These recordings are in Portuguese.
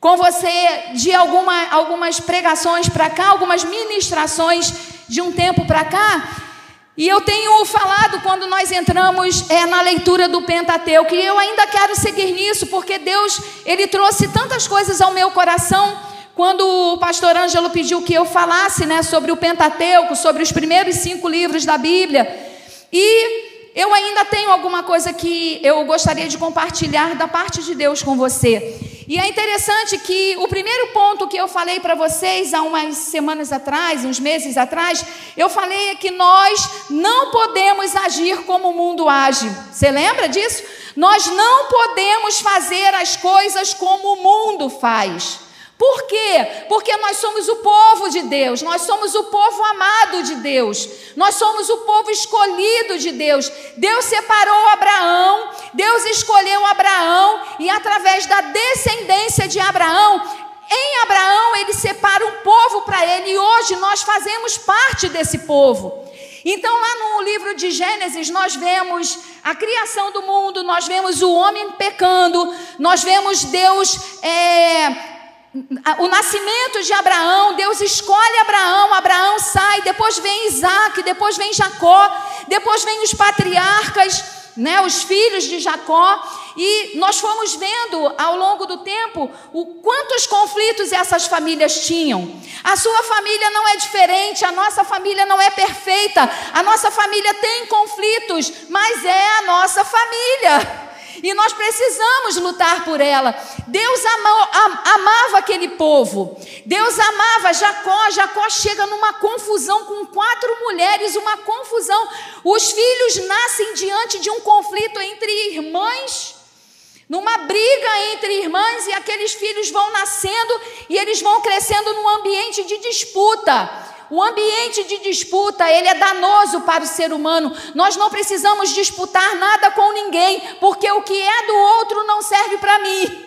com você de alguma, algumas pregações para cá, algumas ministrações de um tempo para cá. E eu tenho falado quando nós entramos é, na leitura do Pentateuco, e eu ainda quero seguir nisso, porque Deus, Ele trouxe tantas coisas ao meu coração, quando o pastor Ângelo pediu que eu falasse né, sobre o Pentateuco, sobre os primeiros cinco livros da Bíblia, e eu ainda tenho alguma coisa que eu gostaria de compartilhar da parte de Deus com você. E é interessante que o primeiro ponto que eu falei para vocês há umas semanas atrás, uns meses atrás, eu falei que nós não podemos agir como o mundo age. Você lembra disso? Nós não podemos fazer as coisas como o mundo faz. Por quê? Porque nós somos o povo de Deus, nós somos o povo amado de Deus, nós somos o povo escolhido de Deus. Deus separou Abraão, Deus escolheu Abraão e através da descendência de Abraão, em Abraão ele separa um povo para ele e hoje nós fazemos parte desse povo. Então, lá no livro de Gênesis, nós vemos a criação do mundo, nós vemos o homem pecando, nós vemos Deus é, o nascimento de Abraão, Deus escolhe Abraão, Abraão sai, depois vem Isaac, depois vem Jacó, depois vem os patriarcas, né, os filhos de Jacó, e nós fomos vendo ao longo do tempo o quantos conflitos essas famílias tinham. A sua família não é diferente, a nossa família não é perfeita, a nossa família tem conflitos, mas é a nossa família e nós precisamos lutar por ela. Deus amou, amava aquele povo, Deus amava Jacó. Jacó chega numa confusão com quatro mulheres, uma confusão. Os filhos nascem diante de um conflito entre irmãs. Numa briga entre irmãs, e aqueles filhos vão nascendo e eles vão crescendo num ambiente de disputa. O ambiente de disputa, ele é danoso para o ser humano. Nós não precisamos disputar nada com ninguém, porque o que é do outro não serve para mim.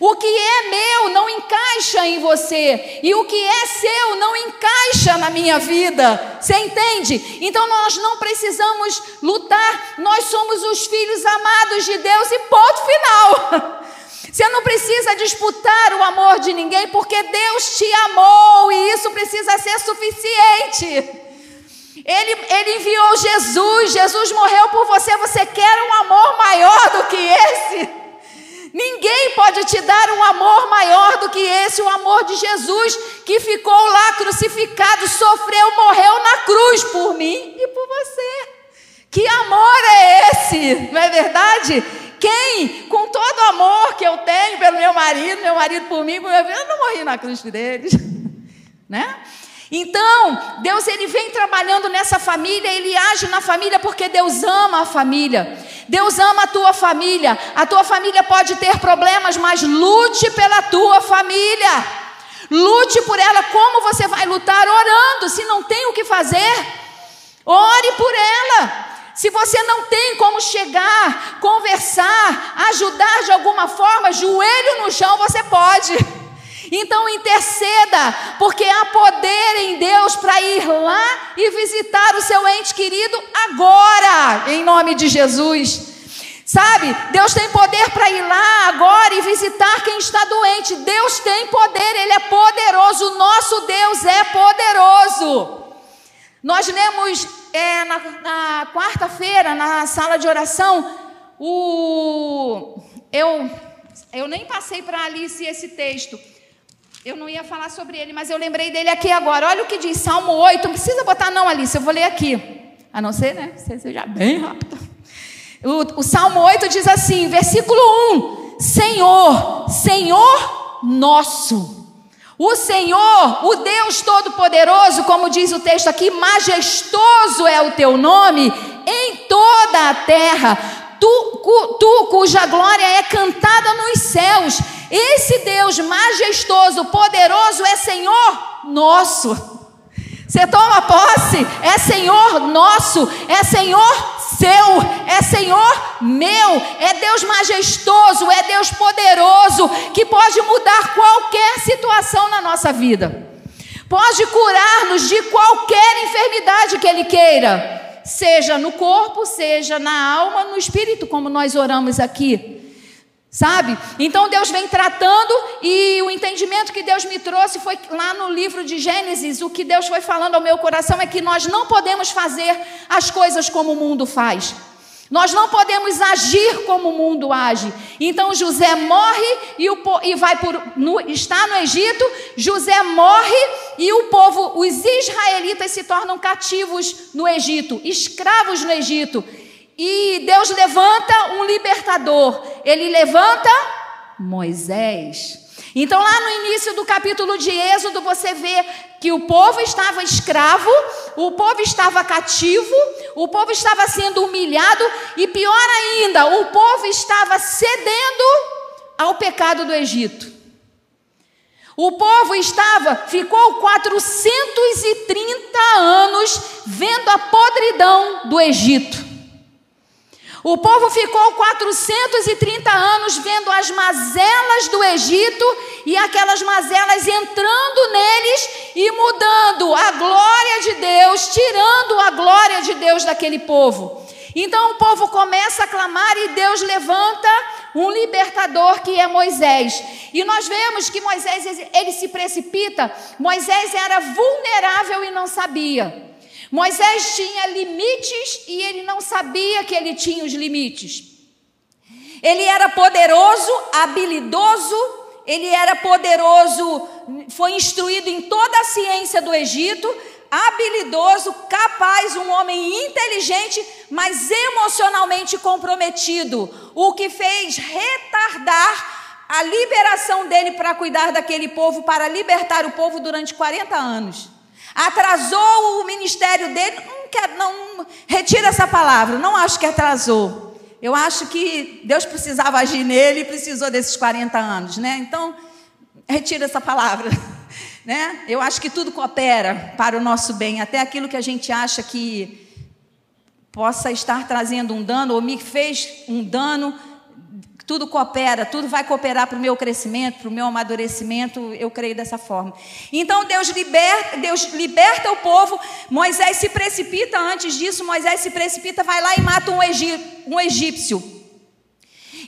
O que é meu não encaixa em você, e o que é seu não encaixa na minha vida. Você entende? Então nós não precisamos lutar, nós somos os filhos amados de Deus e ponto final. Você não precisa disputar o amor de ninguém, porque Deus te amou e isso precisa ser suficiente. Ele, ele enviou Jesus, Jesus morreu por você. Você quer um amor maior do que esse? Ninguém pode te dar um amor maior do que esse, o amor de Jesus, que ficou lá crucificado, sofreu, morreu na cruz por mim e por você. Que amor é esse? Não é verdade? Quem, com todo o amor que eu tenho pelo meu marido, meu marido por mim, por meu filho, eu não morri na cruz deles, né? Então, Deus ele vem trabalhando nessa família, ele age na família porque Deus ama a família. Deus ama a tua família. A tua família pode ter problemas, mas lute pela tua família. Lute por ela. Como você vai lutar? Orando. Se não tem o que fazer, ore por ela. Se você não tem como chegar, conversar, ajudar de alguma forma, joelho no chão você pode. Então interceda, porque há poder em Deus para ir lá e visitar o seu ente querido agora, em nome de Jesus. Sabe, Deus tem poder para ir lá agora e visitar quem está doente. Deus tem poder, Ele é poderoso. O nosso Deus é poderoso. Nós lemos é, na, na quarta-feira, na sala de oração, o, eu, eu nem passei para Alice esse texto. Eu não ia falar sobre ele, mas eu lembrei dele aqui agora. Olha o que diz Salmo 8. Não precisa botar, não, Alice, eu vou ler aqui. A não ser, né? Você seja bem rápido. O, o Salmo 8 diz assim, versículo 1: Senhor, Senhor nosso. O Senhor, o Deus Todo-Poderoso, como diz o texto aqui, majestoso é o teu nome em toda a terra, tu, tu cuja glória é cantada nos céus. Esse Deus majestoso, poderoso é Senhor nosso. Você toma posse, é Senhor nosso, é Senhor seu, é Senhor meu, é Deus majestoso, é Deus poderoso, que pode mudar qualquer situação na nossa vida, pode curar-nos de qualquer enfermidade que Ele queira, seja no corpo, seja na alma, no espírito, como nós oramos aqui. Sabe? Então Deus vem tratando e o entendimento que Deus me trouxe foi lá no livro de Gênesis, o que Deus foi falando ao meu coração é que nós não podemos fazer as coisas como o mundo faz. Nós não podemos agir como o mundo age. Então José morre e, o, e vai por, no, está no Egito. José morre e o povo, os israelitas se tornam cativos no Egito, escravos no Egito. E Deus levanta um libertador. Ele levanta Moisés. Então, lá no início do capítulo de Êxodo, você vê que o povo estava escravo, o povo estava cativo, o povo estava sendo humilhado e, pior ainda, o povo estava cedendo ao pecado do Egito. O povo estava, ficou 430 anos vendo a podridão do Egito. O povo ficou 430 anos vendo as mazelas do Egito e aquelas mazelas entrando neles e mudando a glória de Deus, tirando a glória de Deus daquele povo. Então o povo começa a clamar e Deus levanta um libertador que é Moisés. E nós vemos que Moisés ele se precipita. Moisés era vulnerável e não sabia. Moisés tinha limites e ele não sabia que ele tinha os limites. Ele era poderoso, habilidoso, ele era poderoso, foi instruído em toda a ciência do Egito, habilidoso, capaz, um homem inteligente, mas emocionalmente comprometido, o que fez retardar a liberação dele para cuidar daquele povo, para libertar o povo durante 40 anos. Atrasou o ministério dele? Não, quer, não retira essa palavra. Não acho que atrasou. Eu acho que Deus precisava agir nele e precisou desses 40 anos, né? Então, retira essa palavra. Né? Eu acho que tudo coopera para o nosso bem, até aquilo que a gente acha que possa estar trazendo um dano ou me fez um dano, tudo coopera, tudo vai cooperar para o meu crescimento, para o meu amadurecimento, eu creio dessa forma. Então Deus liberta, Deus liberta o povo, Moisés se precipita antes disso, Moisés se precipita, vai lá e mata um, um egípcio.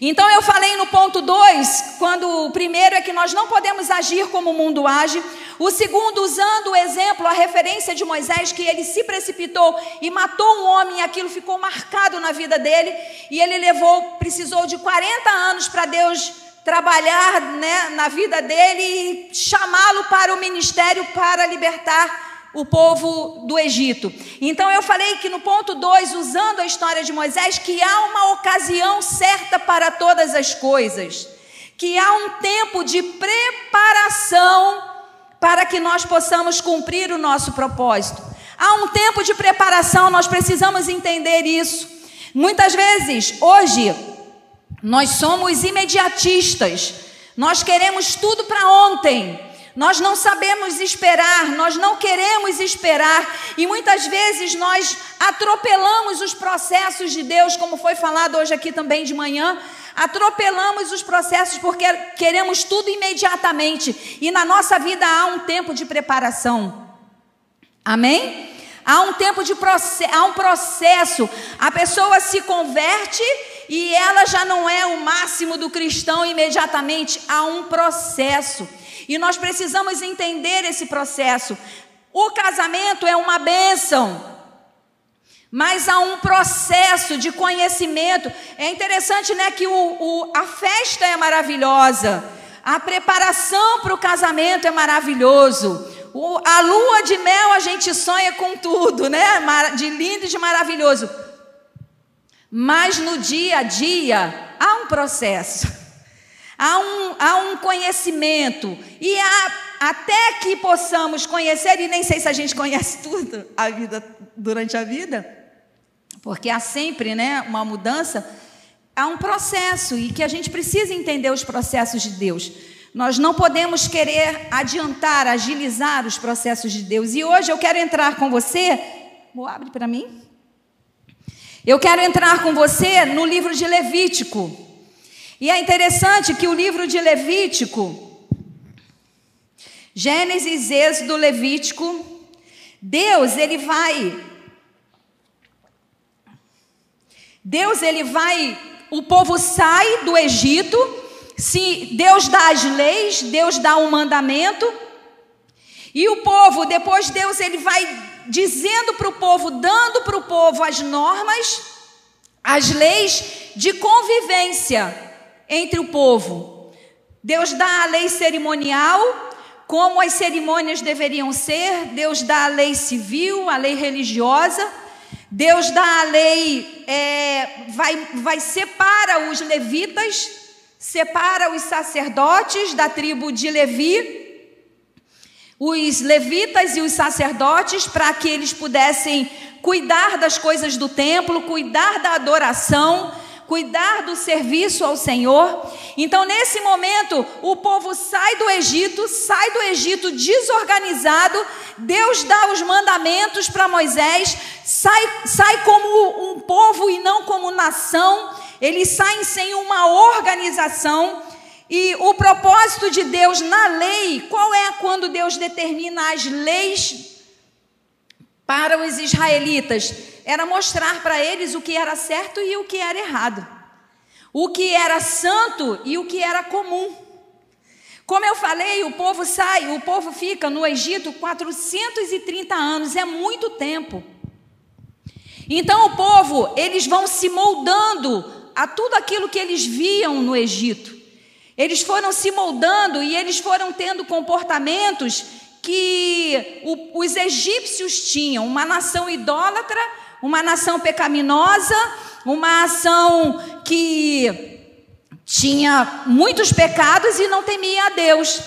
Então eu falei no ponto 2, quando o primeiro é que nós não podemos agir como o mundo age, o segundo, usando o exemplo, a referência de Moisés, que ele se precipitou e matou um homem, e aquilo ficou marcado na vida dele, e ele levou, precisou de 40 anos para Deus trabalhar né, na vida dele e chamá-lo para o ministério para libertar o povo do Egito. Então eu falei que no ponto 2, usando a história de Moisés, que há uma ocasião certa para todas as coisas, que há um tempo de preparação para que nós possamos cumprir o nosso propósito. Há um tempo de preparação, nós precisamos entender isso. Muitas vezes, hoje, nós somos imediatistas, nós queremos tudo para ontem. Nós não sabemos esperar, nós não queremos esperar, e muitas vezes nós atropelamos os processos de Deus, como foi falado hoje aqui também de manhã. Atropelamos os processos porque queremos tudo imediatamente, e na nossa vida há um tempo de preparação. Amém? Há um tempo de processo, há um processo. A pessoa se converte e ela já não é o máximo do cristão imediatamente. Há um processo. E nós precisamos entender esse processo. O casamento é uma bênção mas há um processo de conhecimento. É interessante, né, que o, o, a festa é maravilhosa, a preparação para o casamento é maravilhoso. O, a lua de mel a gente sonha com tudo, né, de lindo e de maravilhoso. Mas no dia a dia há um processo, há um, há um conhecimento e há até que possamos conhecer, e nem sei se a gente conhece tudo a vida, durante a vida, porque há sempre né, uma mudança, há um processo e que a gente precisa entender os processos de Deus. Nós não podemos querer adiantar, agilizar os processos de Deus. E hoje eu quero entrar com você. Vou abre para mim. Eu quero entrar com você no livro de Levítico. E é interessante que o livro de Levítico, Gênesis, Êxodo, Levítico, Deus ele vai Deus ele vai, o povo sai do Egito se Deus dá as leis, Deus dá um mandamento, e o povo, depois Deus ele vai dizendo para o povo, dando para o povo as normas, as leis de convivência entre o povo. Deus dá a lei cerimonial, como as cerimônias deveriam ser, Deus dá a lei civil, a lei religiosa, Deus dá a lei, é, vai, vai separa os levitas, separa os sacerdotes da tribo de Levi, os levitas e os sacerdotes para que eles pudessem cuidar das coisas do templo, cuidar da adoração, cuidar do serviço ao Senhor. Então, nesse momento, o povo sai do Egito, sai do Egito desorganizado. Deus dá os mandamentos para Moisés, sai, sai como um povo e não como nação. Eles saem sem uma organização. E o propósito de Deus na lei, qual é quando Deus determina as leis para os israelitas? Era mostrar para eles o que era certo e o que era errado, o que era santo e o que era comum. Como eu falei, o povo sai, o povo fica no Egito 430 anos, é muito tempo. Então o povo, eles vão se moldando a tudo aquilo que eles viam no Egito. Eles foram se moldando e eles foram tendo comportamentos que o, os egípcios tinham, uma nação idólatra, uma nação pecaminosa, uma ação que tinha muitos pecados e não temia a Deus.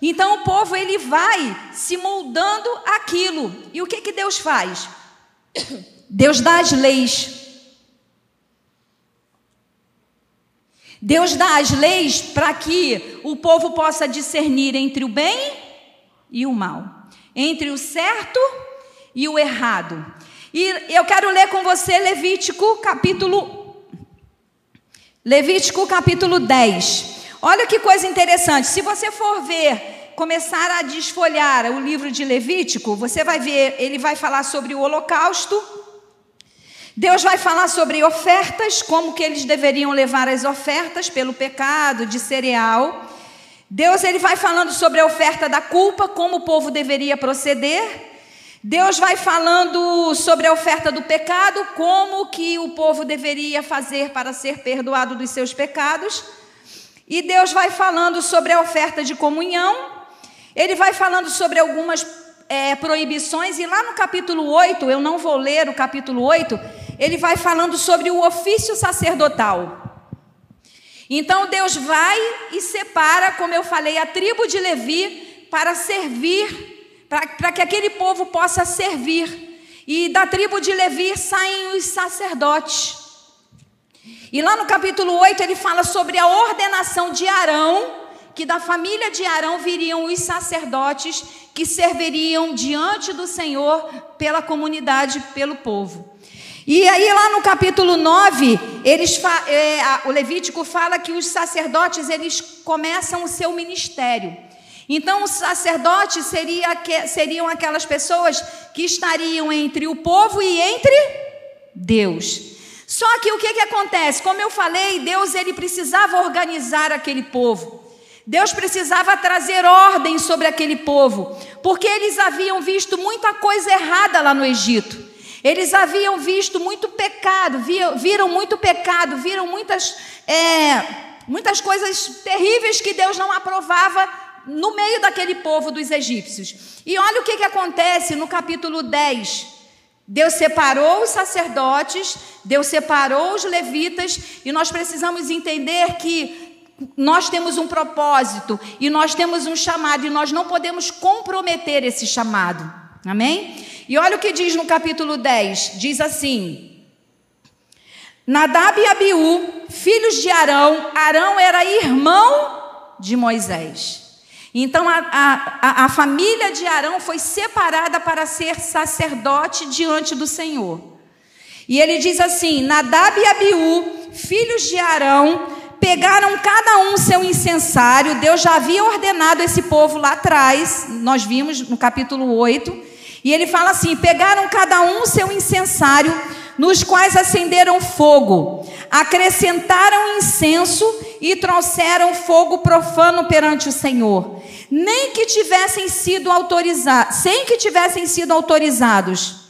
Então o povo ele vai se moldando aquilo. E o que que Deus faz? Deus dá as leis. Deus dá as leis para que o povo possa discernir entre o bem e o mal, entre o certo e o errado. E eu quero ler com você Levítico capítulo Levítico capítulo 10. Olha que coisa interessante. Se você for ver, começar a desfolhar o livro de Levítico, você vai ver, ele vai falar sobre o holocausto, Deus vai falar sobre ofertas, como que eles deveriam levar as ofertas pelo pecado de cereal. Deus ele vai falando sobre a oferta da culpa, como o povo deveria proceder. Deus vai falando sobre a oferta do pecado, como que o povo deveria fazer para ser perdoado dos seus pecados. E Deus vai falando sobre a oferta de comunhão. Ele vai falando sobre algumas é, proibições, e lá no capítulo 8, eu não vou ler o capítulo 8, ele vai falando sobre o ofício sacerdotal. Então Deus vai e separa, como eu falei, a tribo de Levi para servir, para que aquele povo possa servir. E da tribo de Levi saem os sacerdotes. E lá no capítulo 8 ele fala sobre a ordenação de Arão, que da família de Arão viriam os sacerdotes que serviriam diante do Senhor pela comunidade, pelo povo. E aí, lá no capítulo 9, eles, é, o Levítico fala que os sacerdotes eles começam o seu ministério. Então, os sacerdotes seria, seriam aquelas pessoas que estariam entre o povo e entre Deus. Só que o que, que acontece? Como eu falei, Deus ele precisava organizar aquele povo. Deus precisava trazer ordem sobre aquele povo, porque eles haviam visto muita coisa errada lá no Egito. Eles haviam visto muito pecado, viram muito pecado, viram muitas, é, muitas coisas terríveis que Deus não aprovava no meio daquele povo dos egípcios. E olha o que, que acontece no capítulo 10. Deus separou os sacerdotes, Deus separou os levitas, e nós precisamos entender que nós temos um propósito e nós temos um chamado, e nós não podemos comprometer esse chamado. Amém? E olha o que diz no capítulo 10: diz assim: Nadab e Abiú, filhos de Arão, Arão era irmão de Moisés. Então a, a, a família de Arão foi separada para ser sacerdote diante do Senhor. E ele diz assim: Nadab e Abiú, filhos de Arão, pegaram cada um seu incensário. Deus já havia ordenado esse povo lá atrás, nós vimos no capítulo 8. E ele fala assim: pegaram cada um seu incensário, nos quais acenderam fogo. acrescentaram incenso e trouxeram fogo profano perante o Senhor, nem que tivessem sido autorizados, sem que tivessem sido autorizados.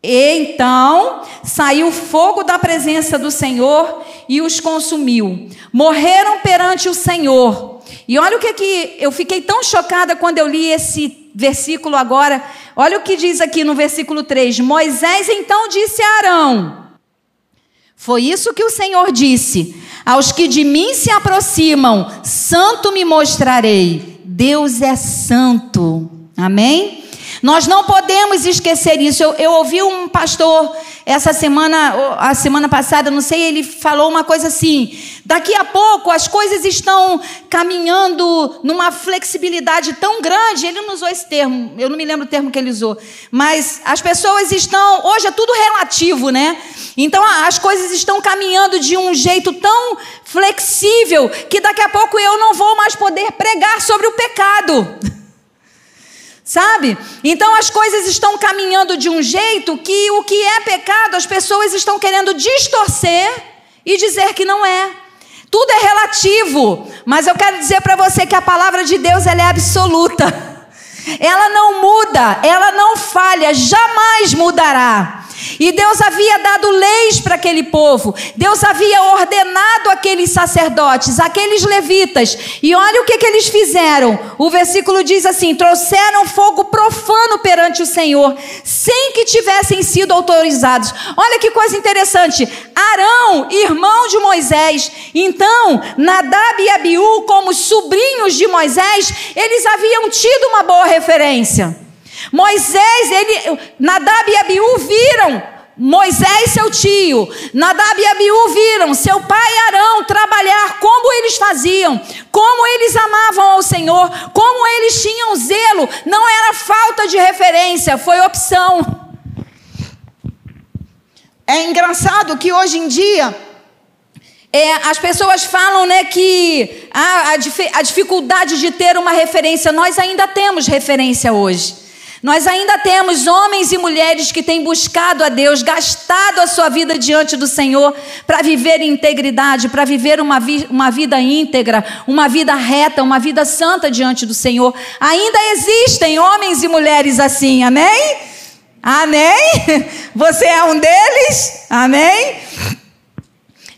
Então saiu fogo da presença do Senhor e os consumiu. Morreram perante o Senhor. E olha o que que eu fiquei tão chocada quando eu li esse versículo agora. Olha o que diz aqui no versículo 3: Moisés então disse a Arão: Foi isso que o Senhor disse: Aos que de mim se aproximam, santo me mostrarei. Deus é santo. Amém? Nós não podemos esquecer isso. Eu, eu, ouvi um pastor essa semana, a semana passada, não sei, ele falou uma coisa assim: daqui a pouco as coisas estão caminhando numa flexibilidade tão grande. Ele não usou esse termo, eu não me lembro o termo que ele usou, mas as pessoas estão, hoje é tudo relativo, né? Então as coisas estão caminhando de um jeito tão flexível que daqui a pouco eu não vou mais poder pregar sobre o pecado. Sabe? Então as coisas estão caminhando de um jeito que o que é pecado as pessoas estão querendo distorcer e dizer que não é. Tudo é relativo, mas eu quero dizer para você que a palavra de Deus é absoluta. Ela não muda, ela não falha, jamais mudará. E Deus havia dado leis para aquele povo, Deus havia ordenado aqueles sacerdotes, aqueles levitas, e olha o que, que eles fizeram. O versículo diz assim: trouxeram fogo profano perante o Senhor, sem que tivessem sido autorizados. Olha que coisa interessante: Arão, irmão de Moisés, então Nadab e Abiú, como sobrinhos de Moisés, eles haviam tido uma boa referência. Moisés, ele, Nadab e Abiú viram Moisés, seu tio, Nadab e Abiú viram seu pai Arão trabalhar como eles faziam, como eles amavam ao Senhor, como eles tinham zelo, não era falta de referência, foi opção. É engraçado que hoje em dia é, as pessoas falam né, que a, a, a dificuldade de ter uma referência, nós ainda temos referência hoje. Nós ainda temos homens e mulheres que têm buscado a Deus, gastado a sua vida diante do Senhor para viver em integridade, para viver uma, vi uma vida íntegra, uma vida reta, uma vida santa diante do Senhor. Ainda existem homens e mulheres assim, amém? Amém? Você é um deles? Amém?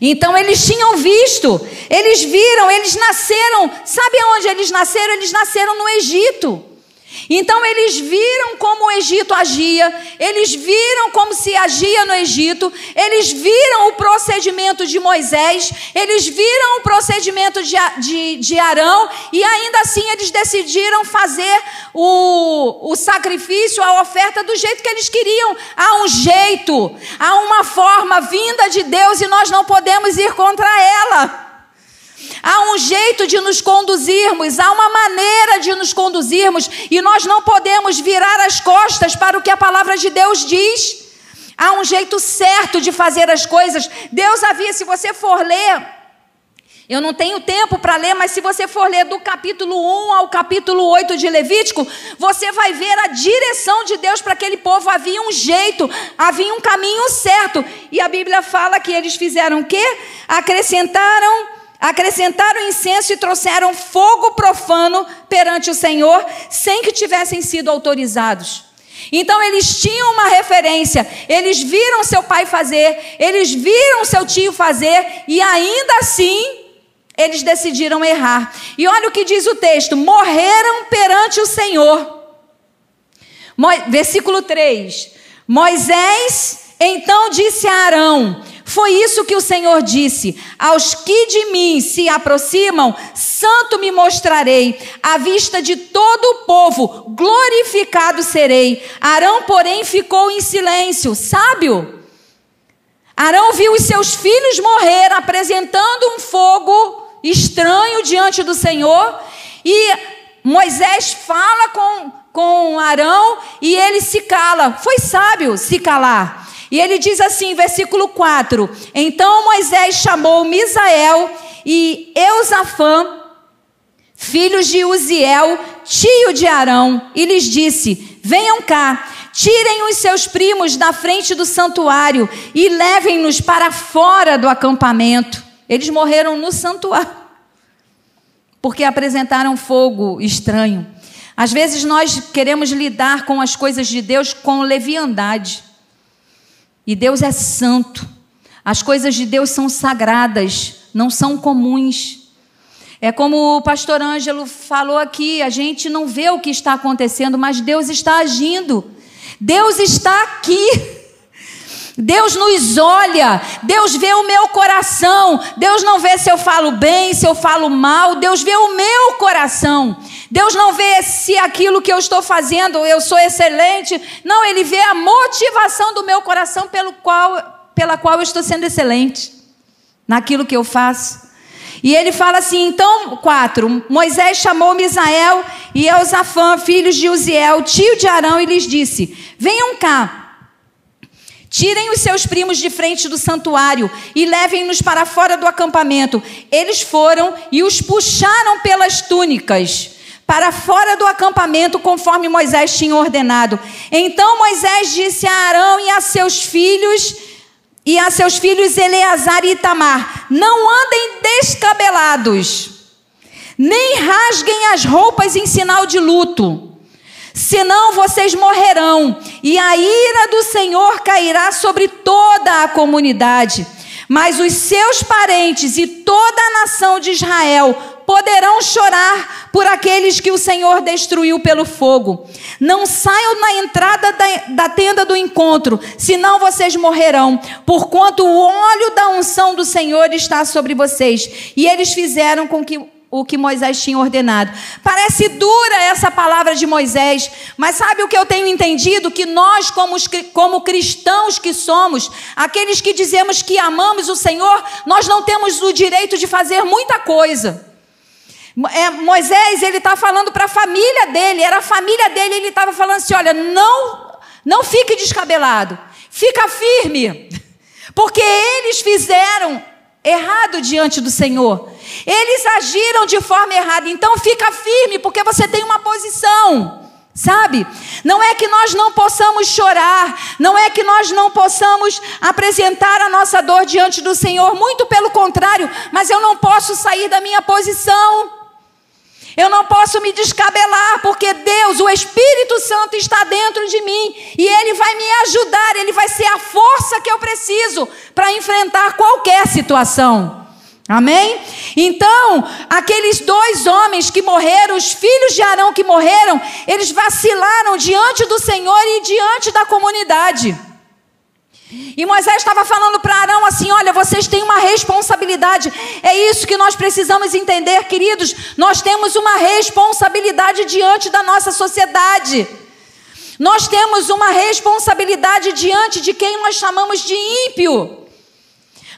Então eles tinham visto, eles viram, eles nasceram. Sabe aonde eles nasceram? Eles nasceram no Egito. Então eles viram como o Egito agia, eles viram como se agia no Egito, eles viram o procedimento de Moisés, eles viram o procedimento de, de, de Arão, e ainda assim eles decidiram fazer o, o sacrifício, a oferta do jeito que eles queriam. Há um jeito, há uma forma vinda de Deus e nós não podemos ir contra ela. Há um jeito de nos conduzirmos, há uma maneira de nos conduzirmos, e nós não podemos virar as costas para o que a palavra de Deus diz. Há um jeito certo de fazer as coisas. Deus havia, se você for ler, eu não tenho tempo para ler, mas se você for ler do capítulo 1 ao capítulo 8 de Levítico, você vai ver a direção de Deus para aquele povo. Havia um jeito, havia um caminho certo. E a Bíblia fala que eles fizeram o quê? Acrescentaram acrescentaram incenso e trouxeram fogo profano perante o Senhor, sem que tivessem sido autorizados. Então eles tinham uma referência, eles viram seu pai fazer, eles viram seu tio fazer, e ainda assim eles decidiram errar. E olha o que diz o texto: morreram perante o Senhor. Versículo 3: Moisés então disse a Arão: foi isso que o Senhor disse: Aos que de mim se aproximam, santo me mostrarei, à vista de todo o povo, glorificado serei. Arão, porém, ficou em silêncio, sábio. Arão viu os seus filhos morrer, apresentando um fogo estranho diante do Senhor, e Moisés fala com, com Arão e ele se cala. Foi sábio se calar. E ele diz assim, versículo 4: Então Moisés chamou Misael e Eusafã, filhos de Uziel, tio de Arão, e lhes disse: Venham cá, tirem os seus primos da frente do santuário e levem-nos para fora do acampamento. Eles morreram no santuário, porque apresentaram fogo estranho. Às vezes nós queremos lidar com as coisas de Deus com leviandade. E Deus é santo. As coisas de Deus são sagradas, não são comuns. É como o pastor Ângelo falou aqui: a gente não vê o que está acontecendo, mas Deus está agindo. Deus está aqui. Deus nos olha, Deus vê o meu coração. Deus não vê se eu falo bem, se eu falo mal, Deus vê o meu coração. Deus não vê se aquilo que eu estou fazendo eu sou excelente. Não, ele vê a motivação do meu coração pelo qual, pela qual eu estou sendo excelente naquilo que eu faço. E ele fala assim, então, quatro, Moisés chamou Misael e Eusafã, filhos de Uziel, tio de Arão, e lhes disse, venham cá, Tirem os seus primos de frente do santuário e levem-nos para fora do acampamento. Eles foram e os puxaram pelas túnicas para fora do acampamento, conforme Moisés tinha ordenado. Então Moisés disse a Arão e a seus filhos e a seus filhos Eleazar e Itamar: Não andem descabelados, nem rasguem as roupas em sinal de luto, senão vocês morrerão, e a ira do Senhor cairá sobre toda a comunidade. Mas os seus parentes e toda a nação de Israel poderão chorar por aqueles que o Senhor destruiu pelo fogo. Não saiam na entrada da, da, tenda do encontro, senão vocês morrerão, porquanto o óleo da unção do Senhor está sobre vocês. E eles fizeram com que o que Moisés tinha ordenado. Parece dura essa palavra de Moisés, mas sabe o que eu tenho entendido? Que nós, como, como cristãos que somos, aqueles que dizemos que amamos o Senhor, nós não temos o direito de fazer muita coisa. É, Moisés, ele está falando para a família dele, era a família dele, ele estava falando assim: olha, não, não fique descabelado, fica firme, porque eles fizeram errado diante do Senhor, eles agiram de forma errada, então fica firme, porque você tem uma posição. Sabe? Não é que nós não possamos chorar, não é que nós não possamos apresentar a nossa dor diante do Senhor, muito pelo contrário, mas eu não posso sair da minha posição. Eu não posso me descabelar, porque Deus, o Espírito Santo, está dentro de mim e Ele vai me ajudar, Ele vai ser a força que eu preciso para enfrentar qualquer situação. Amém? Então, aqueles dois homens que morreram, os filhos de Arão que morreram, eles vacilaram diante do Senhor e diante da comunidade. E Moisés estava falando para Arão assim: olha, vocês têm uma responsabilidade. É isso que nós precisamos entender, queridos. Nós temos uma responsabilidade diante da nossa sociedade. Nós temos uma responsabilidade diante de quem nós chamamos de ímpio.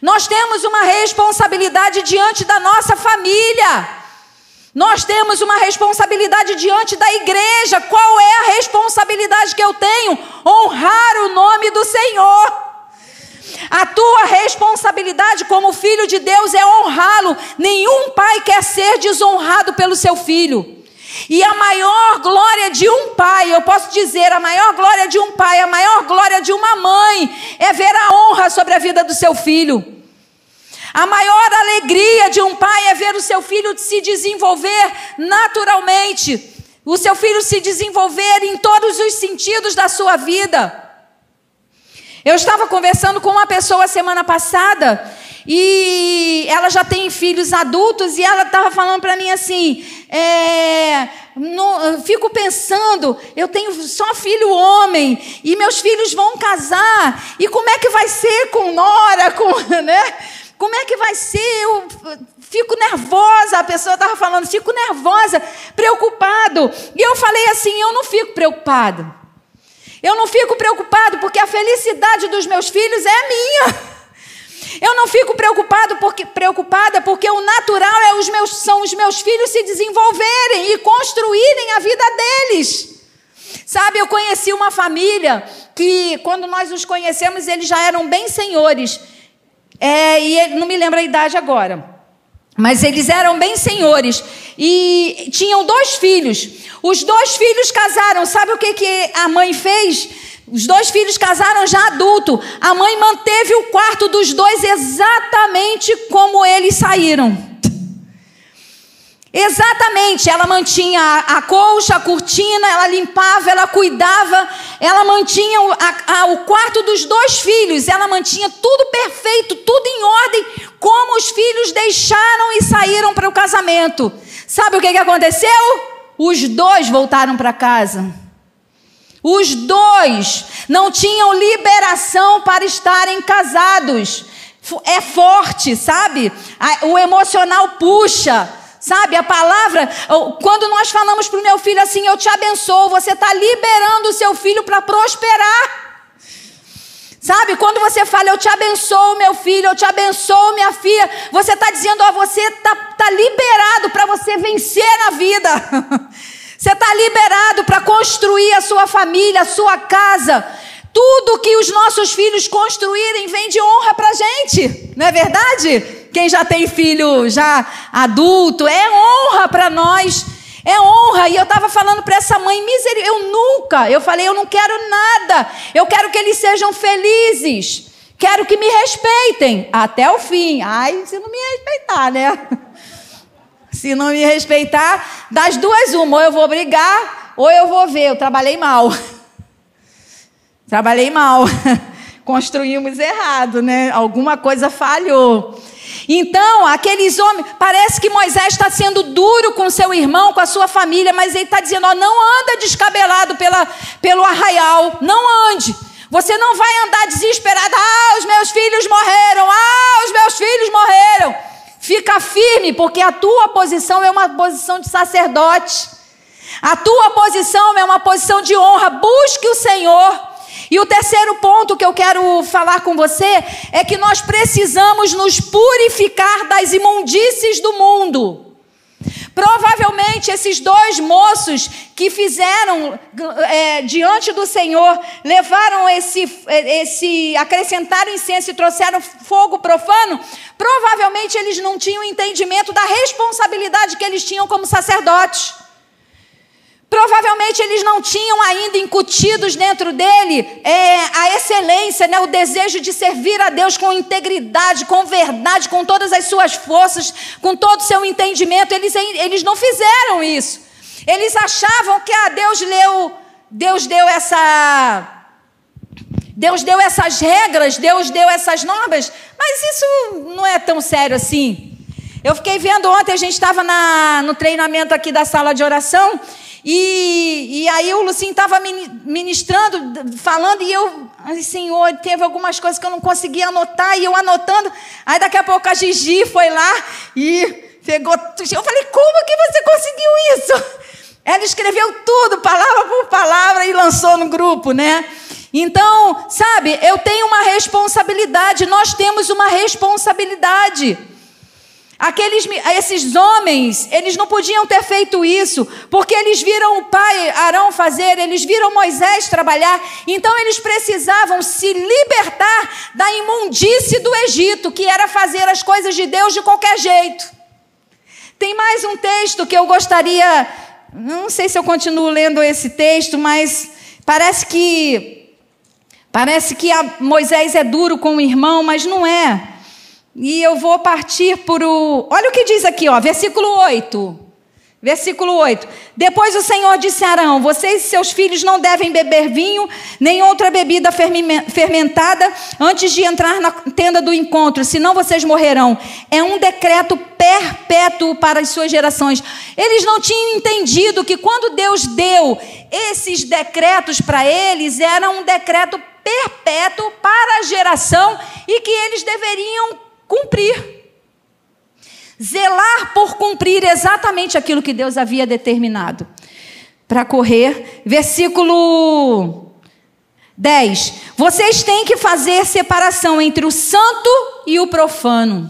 Nós temos uma responsabilidade diante da nossa família. Nós temos uma responsabilidade diante da igreja. Qual é a responsabilidade que eu tenho? Honrar o nome do Senhor. A tua responsabilidade como filho de Deus é honrá-lo. Nenhum pai quer ser desonrado pelo seu filho. E a maior glória de um pai, eu posso dizer, a maior glória de um pai, a maior glória de uma mãe, é ver a honra sobre a vida do seu filho. A maior alegria de um pai é ver o seu filho se desenvolver naturalmente, o seu filho se desenvolver em todos os sentidos da sua vida. Eu estava conversando com uma pessoa semana passada e ela já tem filhos adultos e ela estava falando para mim assim: é, fico pensando, eu tenho só filho homem e meus filhos vão casar e como é que vai ser com Nora, com, né? Como é que vai ser? Eu fico nervosa. A pessoa estava falando, fico nervosa, preocupado. E eu falei assim: eu não fico preocupado. Eu não fico preocupado porque a felicidade dos meus filhos é minha. Eu não fico preocupado porque, preocupada porque o natural é os meus, são os meus filhos se desenvolverem e construírem a vida deles. Sabe, eu conheci uma família que, quando nós os conhecemos, eles já eram bem senhores. É, e não me lembro a idade agora. Mas eles eram bem senhores e tinham dois filhos. Os dois filhos casaram. Sabe o que, que a mãe fez? Os dois filhos casaram já adulto. A mãe manteve o quarto dos dois exatamente como eles saíram. Exatamente, ela mantinha a, a colcha, a cortina, ela limpava, ela cuidava, ela mantinha o, a, o quarto dos dois filhos, ela mantinha tudo perfeito, tudo em ordem, como os filhos deixaram e saíram para o casamento. Sabe o que, que aconteceu? Os dois voltaram para casa. Os dois não tinham liberação para estarem casados. É forte, sabe? O emocional puxa. Sabe, a palavra, quando nós falamos para o meu filho assim, eu te abençoo, você está liberando o seu filho para prosperar. Sabe, quando você fala, eu te abençoo, meu filho, eu te abençoo, minha filha, você está dizendo, ó, você está tá liberado para você vencer na vida. Você está liberado para construir a sua família, a sua casa. Tudo que os nossos filhos construírem vem de honra para a gente, não é verdade? Quem já tem filho já adulto, é honra para nós. É honra. E eu estava falando para essa mãe, misericórdia, eu nunca, eu falei, eu não quero nada. Eu quero que eles sejam felizes. Quero que me respeitem até o fim. Ai, se não me respeitar, né? Se não me respeitar, das duas uma, ou eu vou brigar, ou eu vou ver, eu trabalhei mal. Trabalhei mal. Construímos errado, né? Alguma coisa falhou. Então, aqueles homens, parece que Moisés está sendo duro com seu irmão, com a sua família, mas ele está dizendo: ó, não anda descabelado pela, pelo arraial, não ande. Você não vai andar desesperado, ah, os meus filhos morreram, ah, os meus filhos morreram. Fica firme, porque a tua posição é uma posição de sacerdote. A tua posição é uma posição de honra. Busque o Senhor. E o terceiro ponto que eu quero falar com você é que nós precisamos nos purificar das imundícies do mundo. Provavelmente esses dois moços que fizeram é, diante do Senhor, levaram esse, esse, acrescentaram incenso e trouxeram fogo profano, provavelmente eles não tinham entendimento da responsabilidade que eles tinham como sacerdotes. Provavelmente eles não tinham ainda incutidos dentro dele é, a excelência, né, o desejo de servir a Deus com integridade, com verdade, com todas as suas forças, com todo o seu entendimento. Eles, eles não fizeram isso. Eles achavam que ah, Deus leu, Deus deu essa. Deus deu essas regras, Deus deu essas normas, mas isso não é tão sério assim. Eu fiquei vendo ontem, a gente estava no treinamento aqui da sala de oração, e, e aí o Lucinho estava ministrando, falando, e eu, Senhor, teve algumas coisas que eu não conseguia anotar, e eu anotando. Aí daqui a pouco a Gigi foi lá e pegou. Eu falei, como que você conseguiu isso? Ela escreveu tudo, palavra por palavra, e lançou no grupo, né? Então, sabe, eu tenho uma responsabilidade, nós temos uma responsabilidade. Aqueles, esses homens, eles não podiam ter feito isso, porque eles viram o pai Arão fazer, eles viram Moisés trabalhar, então eles precisavam se libertar da imundície do Egito, que era fazer as coisas de Deus de qualquer jeito. Tem mais um texto que eu gostaria, não sei se eu continuo lendo esse texto, mas parece que parece que Moisés é duro com o irmão, mas não é. E eu vou partir por o. Olha o que diz aqui, ó, versículo 8. Versículo 8. Depois o Senhor disse a Arão: Vocês e seus filhos não devem beber vinho, nem outra bebida fermentada antes de entrar na tenda do encontro, senão vocês morrerão. É um decreto perpétuo para as suas gerações. Eles não tinham entendido que quando Deus deu esses decretos para eles, era um decreto perpétuo para a geração e que eles deveriam cumprir. Zelar por cumprir exatamente aquilo que Deus havia determinado. Para correr, versículo 10. Vocês têm que fazer separação entre o santo e o profano.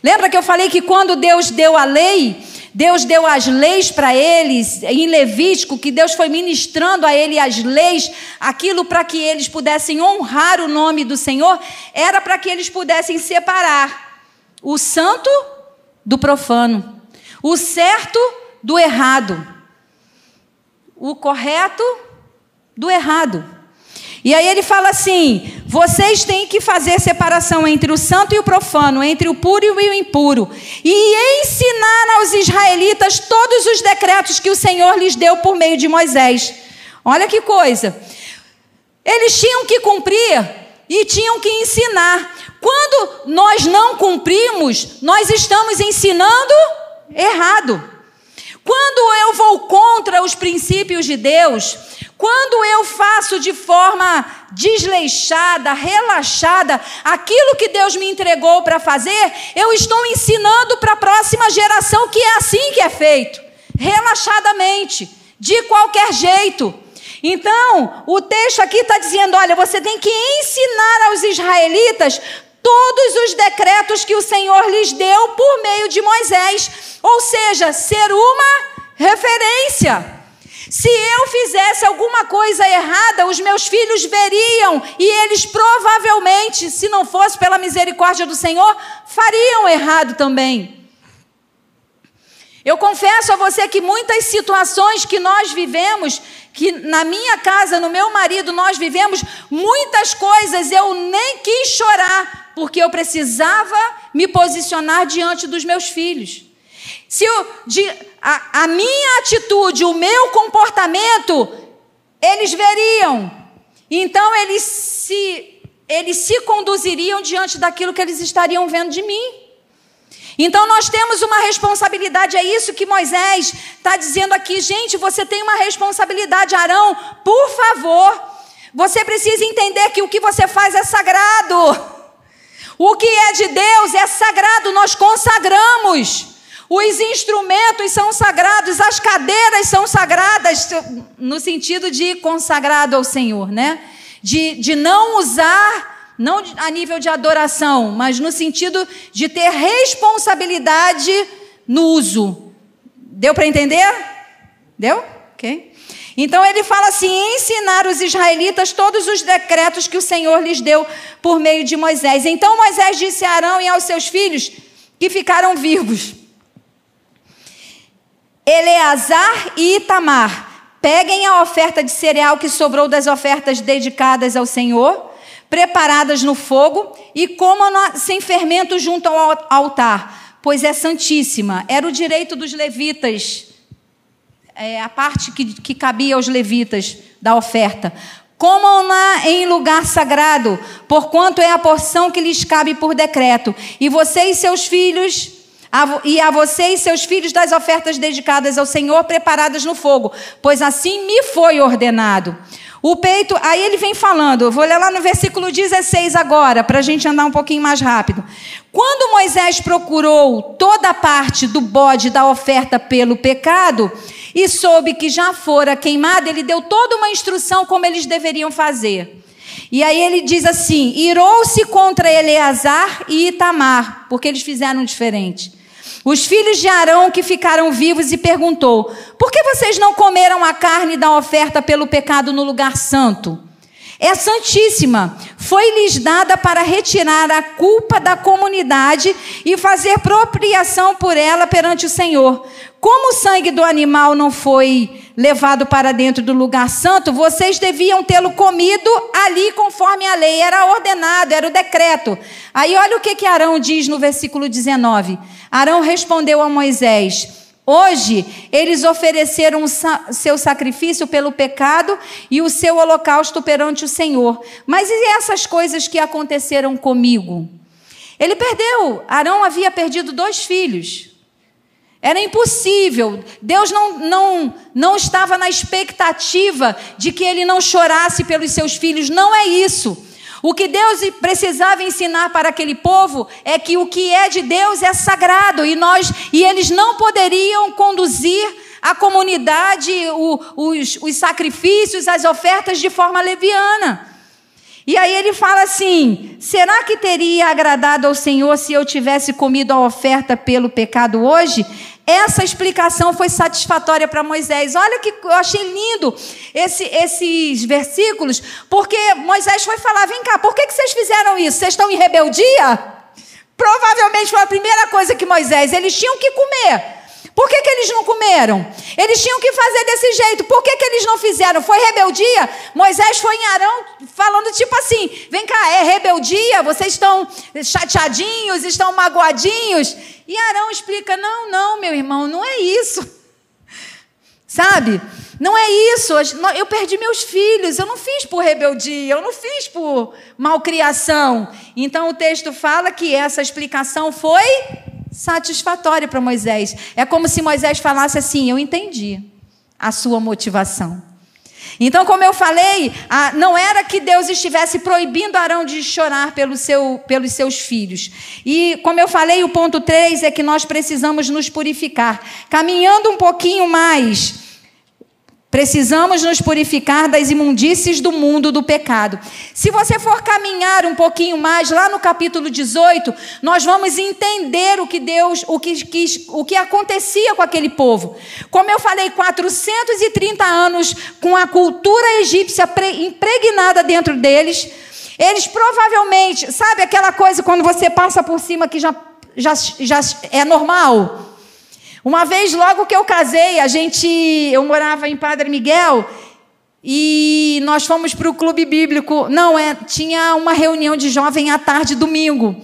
Lembra que eu falei que quando Deus deu a lei, Deus deu as leis para eles, em Levítico, que Deus foi ministrando a ele as leis, aquilo para que eles pudessem honrar o nome do Senhor, era para que eles pudessem separar o santo do profano, o certo do errado, o correto do errado. E aí ele fala assim: vocês têm que fazer separação entre o santo e o profano, entre o puro e o impuro, e ensinar aos israelitas todos os decretos que o Senhor lhes deu por meio de Moisés. Olha que coisa. Eles tinham que cumprir e tinham que ensinar. Quando nós não cumprimos, nós estamos ensinando errado. Quando eu vou contra os princípios de Deus, quando eu faço de forma desleixada, relaxada, aquilo que Deus me entregou para fazer, eu estou ensinando para a próxima geração que é assim que é feito, relaxadamente, de qualquer jeito. Então, o texto aqui está dizendo: olha, você tem que ensinar aos israelitas todos os decretos que o Senhor lhes deu por meio de Moisés, ou seja, ser uma referência. Se eu fizesse alguma coisa errada, os meus filhos veriam e eles provavelmente, se não fosse pela misericórdia do Senhor, fariam errado também. Eu confesso a você que muitas situações que nós vivemos, que na minha casa, no meu marido, nós vivemos muitas coisas, eu nem quis chorar, porque eu precisava me posicionar diante dos meus filhos. Se eu, de, a, a minha atitude, o meu comportamento, eles veriam. Então eles se, eles se conduziriam diante daquilo que eles estariam vendo de mim. Então nós temos uma responsabilidade, é isso que Moisés está dizendo aqui. Gente, você tem uma responsabilidade, Arão, por favor. Você precisa entender que o que você faz é sagrado. O que é de Deus é sagrado, nós consagramos. Os instrumentos são sagrados, as cadeiras são sagradas, no sentido de consagrado ao Senhor, né? De, de não usar, não a nível de adoração, mas no sentido de ter responsabilidade no uso. Deu para entender? Deu? Ok. Então ele fala assim: ensinar os israelitas todos os decretos que o Senhor lhes deu por meio de Moisés. Então Moisés disse a Arão e aos seus filhos que ficaram vivos: Eleazar e Itamar, peguem a oferta de cereal que sobrou das ofertas dedicadas ao Senhor, preparadas no fogo, e comam sem fermento junto ao altar, pois é santíssima. Era o direito dos levitas é, a parte que, que cabia aos levitas da oferta. Comam-na em lugar sagrado, porquanto é a porção que lhes cabe por decreto. E vocês, seus filhos, e a vocês, seus filhos, das ofertas dedicadas ao Senhor, preparadas no fogo, pois assim me foi ordenado. O peito, aí ele vem falando, vou ler lá no versículo 16 agora, para a gente andar um pouquinho mais rápido. Quando Moisés procurou toda a parte do bode da oferta pelo pecado, e soube que já fora queimado, ele deu toda uma instrução como eles deveriam fazer. E aí ele diz assim: irou-se contra Eleazar e Itamar, porque eles fizeram diferente. Os filhos de Arão que ficaram vivos e perguntou: Por que vocês não comeram a carne da oferta pelo pecado no lugar santo? É santíssima, foi-lhes dada para retirar a culpa da comunidade e fazer propriação por ela perante o Senhor. Como o sangue do animal não foi levado para dentro do lugar santo, vocês deviam tê-lo comido ali conforme a lei, era ordenado, era o decreto. Aí olha o que, que Arão diz no versículo 19. Arão respondeu a Moisés: Hoje eles ofereceram o seu sacrifício pelo pecado e o seu holocausto perante o Senhor. Mas e essas coisas que aconteceram comigo? Ele perdeu. Arão havia perdido dois filhos. Era impossível. Deus não, não, não estava na expectativa de que ele não chorasse pelos seus filhos. Não é isso. O que Deus precisava ensinar para aquele povo é que o que é de Deus é sagrado e nós e eles não poderiam conduzir a comunidade, o, os, os sacrifícios, as ofertas de forma leviana. E aí ele fala assim: será que teria agradado ao Senhor se eu tivesse comido a oferta pelo pecado hoje? Essa explicação foi satisfatória para Moisés. Olha que eu achei lindo esse, esses versículos, porque Moisés foi falar: vem cá, por que, que vocês fizeram isso? Vocês estão em rebeldia? Provavelmente foi a primeira coisa que Moisés, eles tinham que comer. Por que, que eles não comeram? Eles tinham que fazer desse jeito. Por que, que eles não fizeram? Foi rebeldia? Moisés foi em Arão falando tipo assim: vem cá, é rebeldia? Vocês estão chateadinhos, estão magoadinhos? E Arão explica: não, não, meu irmão, não é isso. Sabe? Não é isso. Eu perdi meus filhos. Eu não fiz por rebeldia. Eu não fiz por malcriação. Então o texto fala que essa explicação foi satisfatória para Moisés. É como se Moisés falasse assim: Eu entendi a sua motivação. Então, como eu falei, não era que Deus estivesse proibindo Arão de chorar pelo seu, pelos seus filhos. E, como eu falei, o ponto 3 é que nós precisamos nos purificar. Caminhando um pouquinho mais Precisamos nos purificar das imundícies do mundo do pecado. Se você for caminhar um pouquinho mais, lá no capítulo 18, nós vamos entender o que Deus, o que, que, o que acontecia com aquele povo. Como eu falei, 430 anos com a cultura egípcia impregnada dentro deles. Eles provavelmente, sabe aquela coisa quando você passa por cima que já, já, já é normal? Uma vez, logo que eu casei, a gente, eu morava em Padre Miguel e nós fomos para o clube bíblico. Não, é, tinha uma reunião de jovem à tarde, domingo.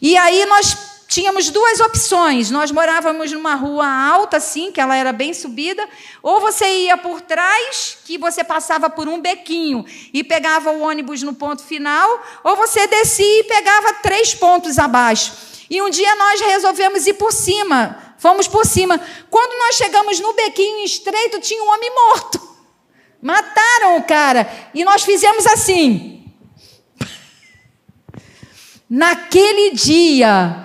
E aí nós tínhamos duas opções. Nós morávamos numa rua alta, assim, que ela era bem subida, ou você ia por trás, que você passava por um bequinho e pegava o ônibus no ponto final, ou você descia e pegava três pontos abaixo. E um dia nós resolvemos ir por cima Fomos por cima. Quando nós chegamos no bequinho estreito, tinha um homem morto. Mataram o cara. E nós fizemos assim. Naquele dia,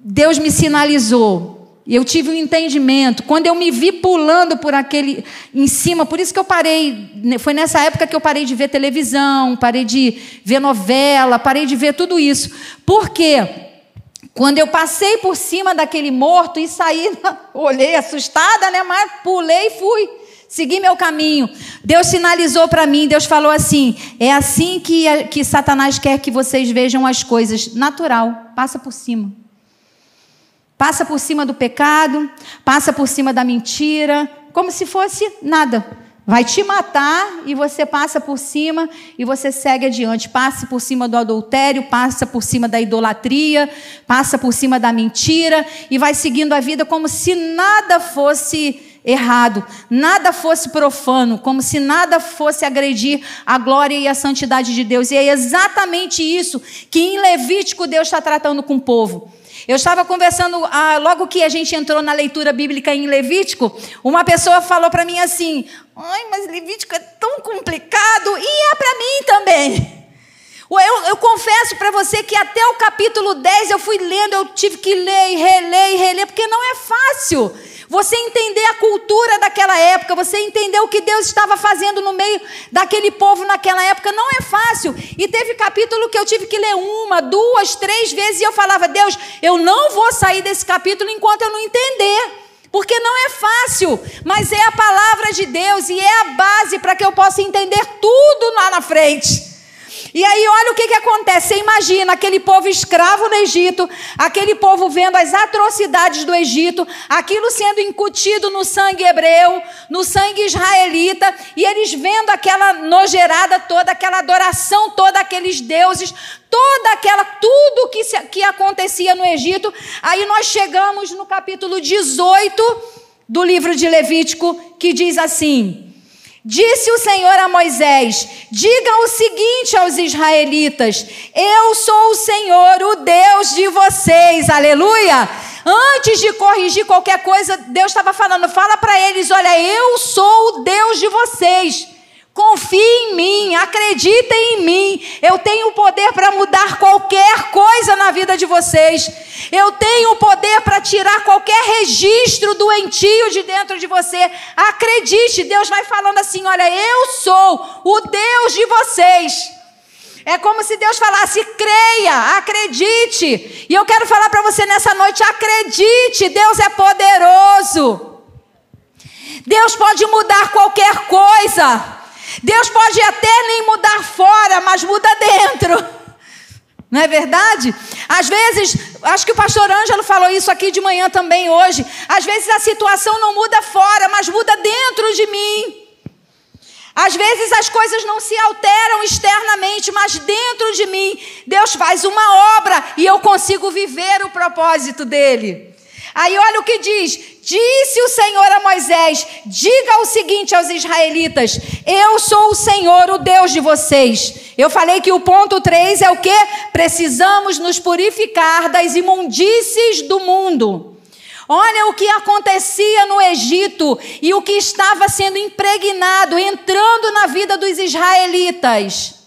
Deus me sinalizou. E eu tive um entendimento. Quando eu me vi pulando por aquele em cima, por isso que eu parei. Né, foi nessa época que eu parei de ver televisão, parei de ver novela, parei de ver tudo isso. Por quê? Quando eu passei por cima daquele morto e saí, olhei assustada, né? Mas pulei e fui. Segui meu caminho. Deus sinalizou para mim, Deus falou assim: é assim que, que Satanás quer que vocês vejam as coisas. Natural, passa por cima. Passa por cima do pecado, passa por cima da mentira, como se fosse nada. Vai te matar e você passa por cima e você segue adiante. Passa por cima do adultério, passa por cima da idolatria, passa por cima da mentira e vai seguindo a vida como se nada fosse errado, nada fosse profano, como se nada fosse agredir a glória e a santidade de Deus. E é exatamente isso que em Levítico Deus está tratando com o povo. Eu estava conversando, ah, logo que a gente entrou na leitura bíblica em Levítico, uma pessoa falou para mim assim: Ai, mas Levítico é tão complicado, e é para mim também. Eu, eu confesso para você que até o capítulo 10 eu fui lendo, eu tive que ler e reler e reler, porque não é fácil. Você entender a cultura daquela época, você entender o que Deus estava fazendo no meio daquele povo naquela época, não é fácil. E teve capítulo que eu tive que ler uma, duas, três vezes, e eu falava, Deus, eu não vou sair desse capítulo enquanto eu não entender. Porque não é fácil, mas é a palavra de Deus e é a base para que eu possa entender tudo lá na frente. E aí, olha o que, que acontece. Você imagina aquele povo escravo no Egito, aquele povo vendo as atrocidades do Egito, aquilo sendo incutido no sangue hebreu, no sangue israelita, e eles vendo aquela nojeirada toda, aquela adoração toda, aqueles deuses, toda aquela, tudo que, se, que acontecia no Egito. Aí nós chegamos no capítulo 18 do livro de Levítico, que diz assim. Disse o Senhor a Moisés: Diga o seguinte aos israelitas: Eu sou o Senhor, o Deus de vocês. Aleluia! Antes de corrigir qualquer coisa, Deus estava falando: Fala para eles: Olha, eu sou o Deus de vocês. Confie em mim, acreditem em mim. Eu tenho o poder para mudar qualquer coisa na vida de vocês. Eu tenho o poder para tirar qualquer registro doentio de dentro de você. Acredite, Deus vai falando assim: olha, eu sou o Deus de vocês. É como se Deus falasse: creia, acredite. E eu quero falar para você nessa noite: acredite, Deus é poderoso. Deus pode mudar qualquer coisa. Deus pode até nem mudar fora, mas muda dentro. Não é verdade? Às vezes, acho que o pastor Ângelo falou isso aqui de manhã também hoje. Às vezes a situação não muda fora, mas muda dentro de mim. Às vezes as coisas não se alteram externamente, mas dentro de mim Deus faz uma obra e eu consigo viver o propósito dele. Aí olha o que diz: Disse o Senhor a Moisés: Diga o seguinte aos israelitas: Eu sou o Senhor, o Deus de vocês. Eu falei que o ponto 3 é o que? Precisamos nos purificar das imundícies do mundo. Olha o que acontecia no Egito e o que estava sendo impregnado, entrando na vida dos israelitas.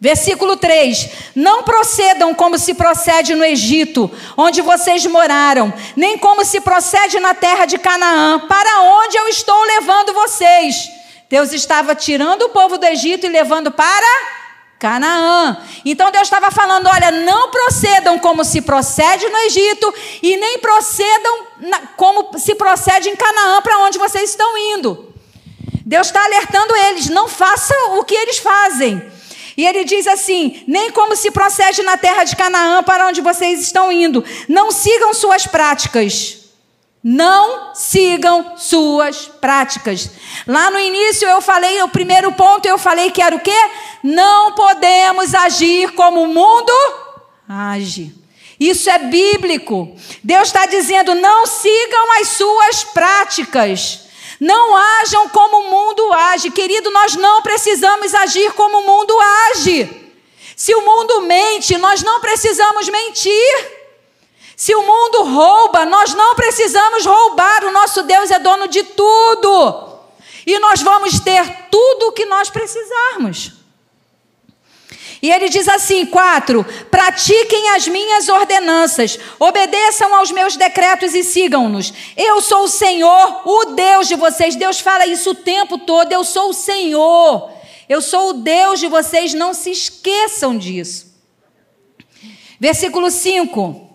Versículo 3: Não procedam como se procede no Egito, onde vocês moraram, nem como se procede na terra de Canaã, para onde eu estou levando vocês. Deus estava tirando o povo do Egito e levando para Canaã. Então Deus estava falando: olha, não procedam como se procede no Egito, e nem procedam como se procede em Canaã, para onde vocês estão indo. Deus está alertando eles: não façam o que eles fazem. E ele diz assim: nem como se procede na terra de Canaã, para onde vocês estão indo. Não sigam suas práticas. Não sigam suas práticas. Lá no início eu falei, o primeiro ponto eu falei que era o quê? Não podemos agir como o mundo age. Isso é bíblico. Deus está dizendo: não sigam as suas práticas. Não ajam como o mundo age. Querido, nós não precisamos agir como o mundo age. Se o mundo mente, nós não precisamos mentir. Se o mundo rouba, nós não precisamos roubar. O nosso Deus é dono de tudo. E nós vamos ter tudo o que nós precisarmos. E ele diz assim: quatro, pratiquem as minhas ordenanças, obedeçam aos meus decretos e sigam-nos. Eu sou o Senhor, o Deus de vocês. Deus fala isso o tempo todo. Eu sou o Senhor. Eu sou o Deus de vocês. Não se esqueçam disso. Versículo 5.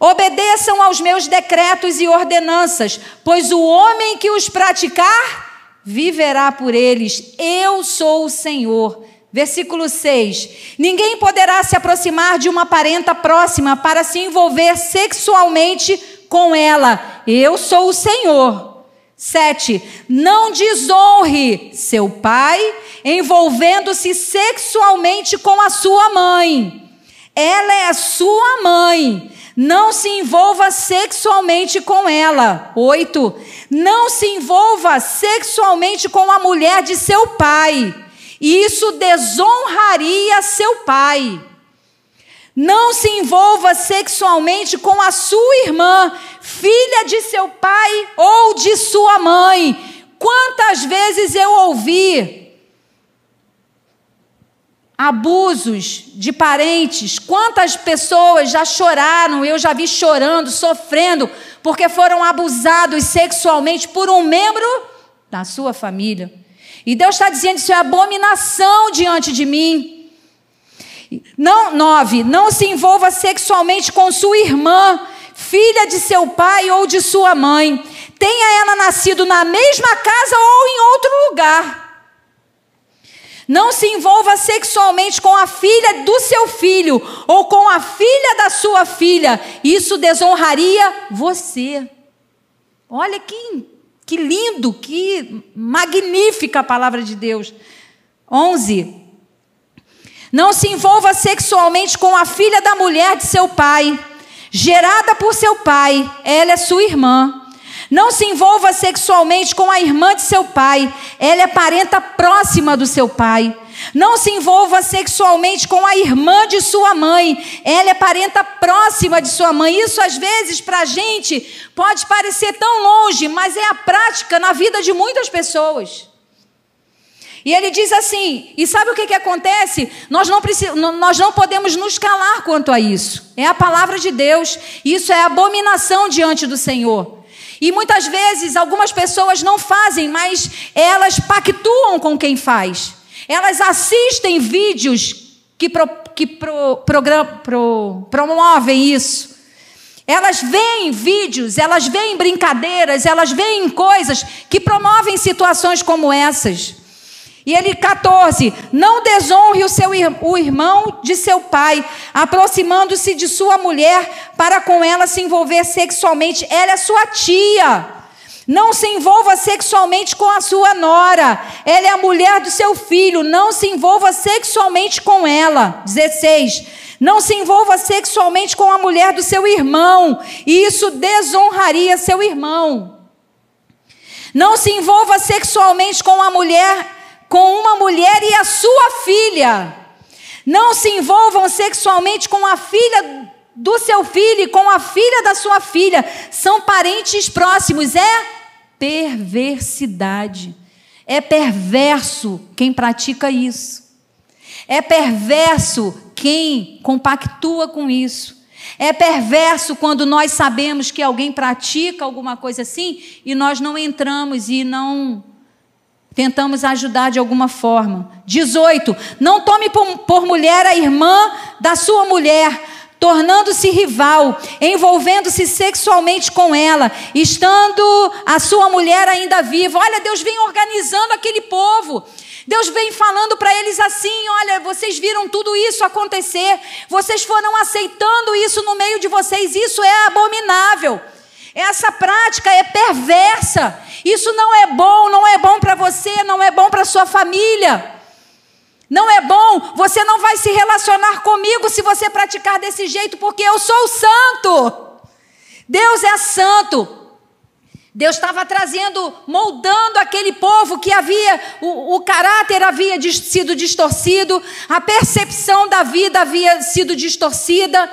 Obedeçam aos meus decretos e ordenanças, pois o homem que os praticar viverá por eles. Eu sou o Senhor. Versículo 6: Ninguém poderá se aproximar de uma parenta próxima para se envolver sexualmente com ela. Eu sou o Senhor. 7. Não desonre seu pai envolvendo-se sexualmente com a sua mãe. Ela é a sua mãe. Não se envolva sexualmente com ela. 8. Não se envolva sexualmente com a mulher de seu pai e isso desonraria seu pai. Não se envolva sexualmente com a sua irmã, filha de seu pai ou de sua mãe. Quantas vezes eu ouvi abusos de parentes, quantas pessoas já choraram, eu já vi chorando, sofrendo, porque foram abusados sexualmente por um membro da sua família. E Deus está dizendo: isso é abominação diante de mim. Não, nove, não se envolva sexualmente com sua irmã, filha de seu pai ou de sua mãe. Tenha ela nascido na mesma casa ou em outro lugar. Não se envolva sexualmente com a filha do seu filho ou com a filha da sua filha. Isso desonraria você. Olha que que lindo, que magnífica a palavra de Deus. 11. Não se envolva sexualmente com a filha da mulher de seu pai, gerada por seu pai, ela é sua irmã. Não se envolva sexualmente com a irmã de seu pai, ela é parenta próxima do seu pai. Não se envolva sexualmente com a irmã de sua mãe. Ela é parenta próxima de sua mãe. Isso, às vezes, para a gente, pode parecer tão longe, mas é a prática na vida de muitas pessoas. E ele diz assim: e sabe o que, que acontece? Nós não, nós não podemos nos calar quanto a isso. É a palavra de Deus. Isso é abominação diante do Senhor. E muitas vezes algumas pessoas não fazem, mas elas pactuam com quem faz. Elas assistem vídeos que, pro, que pro, program, pro, promovem isso. Elas veem vídeos, elas veem brincadeiras, elas veem coisas que promovem situações como essas. E ele, 14, não desonre o, seu, o irmão de seu pai, aproximando-se de sua mulher para com ela se envolver sexualmente. Ela é sua tia. Não se envolva sexualmente com a sua nora. Ela é a mulher do seu filho. Não se envolva sexualmente com ela. 16. Não se envolva sexualmente com a mulher do seu irmão. Isso desonraria seu irmão. Não se envolva sexualmente com a mulher com uma mulher e a sua filha. Não se envolvam sexualmente com a filha do seu filho e com a filha da sua filha. São parentes próximos. É perversidade. É perverso quem pratica isso. É perverso quem compactua com isso. É perverso quando nós sabemos que alguém pratica alguma coisa assim e nós não entramos e não Tentamos ajudar de alguma forma. 18. Não tome por, por mulher a irmã da sua mulher, tornando-se rival, envolvendo-se sexualmente com ela, estando a sua mulher ainda viva. Olha, Deus vem organizando aquele povo. Deus vem falando para eles assim: olha, vocês viram tudo isso acontecer, vocês foram aceitando isso no meio de vocês, isso é abominável. Essa prática é perversa. Isso não é bom, não é bom para você, não é bom para sua família. Não é bom, você não vai se relacionar comigo se você praticar desse jeito, porque eu sou santo. Deus é santo. Deus estava trazendo, moldando aquele povo que havia, o, o caráter havia sido distorcido, a percepção da vida havia sido distorcida.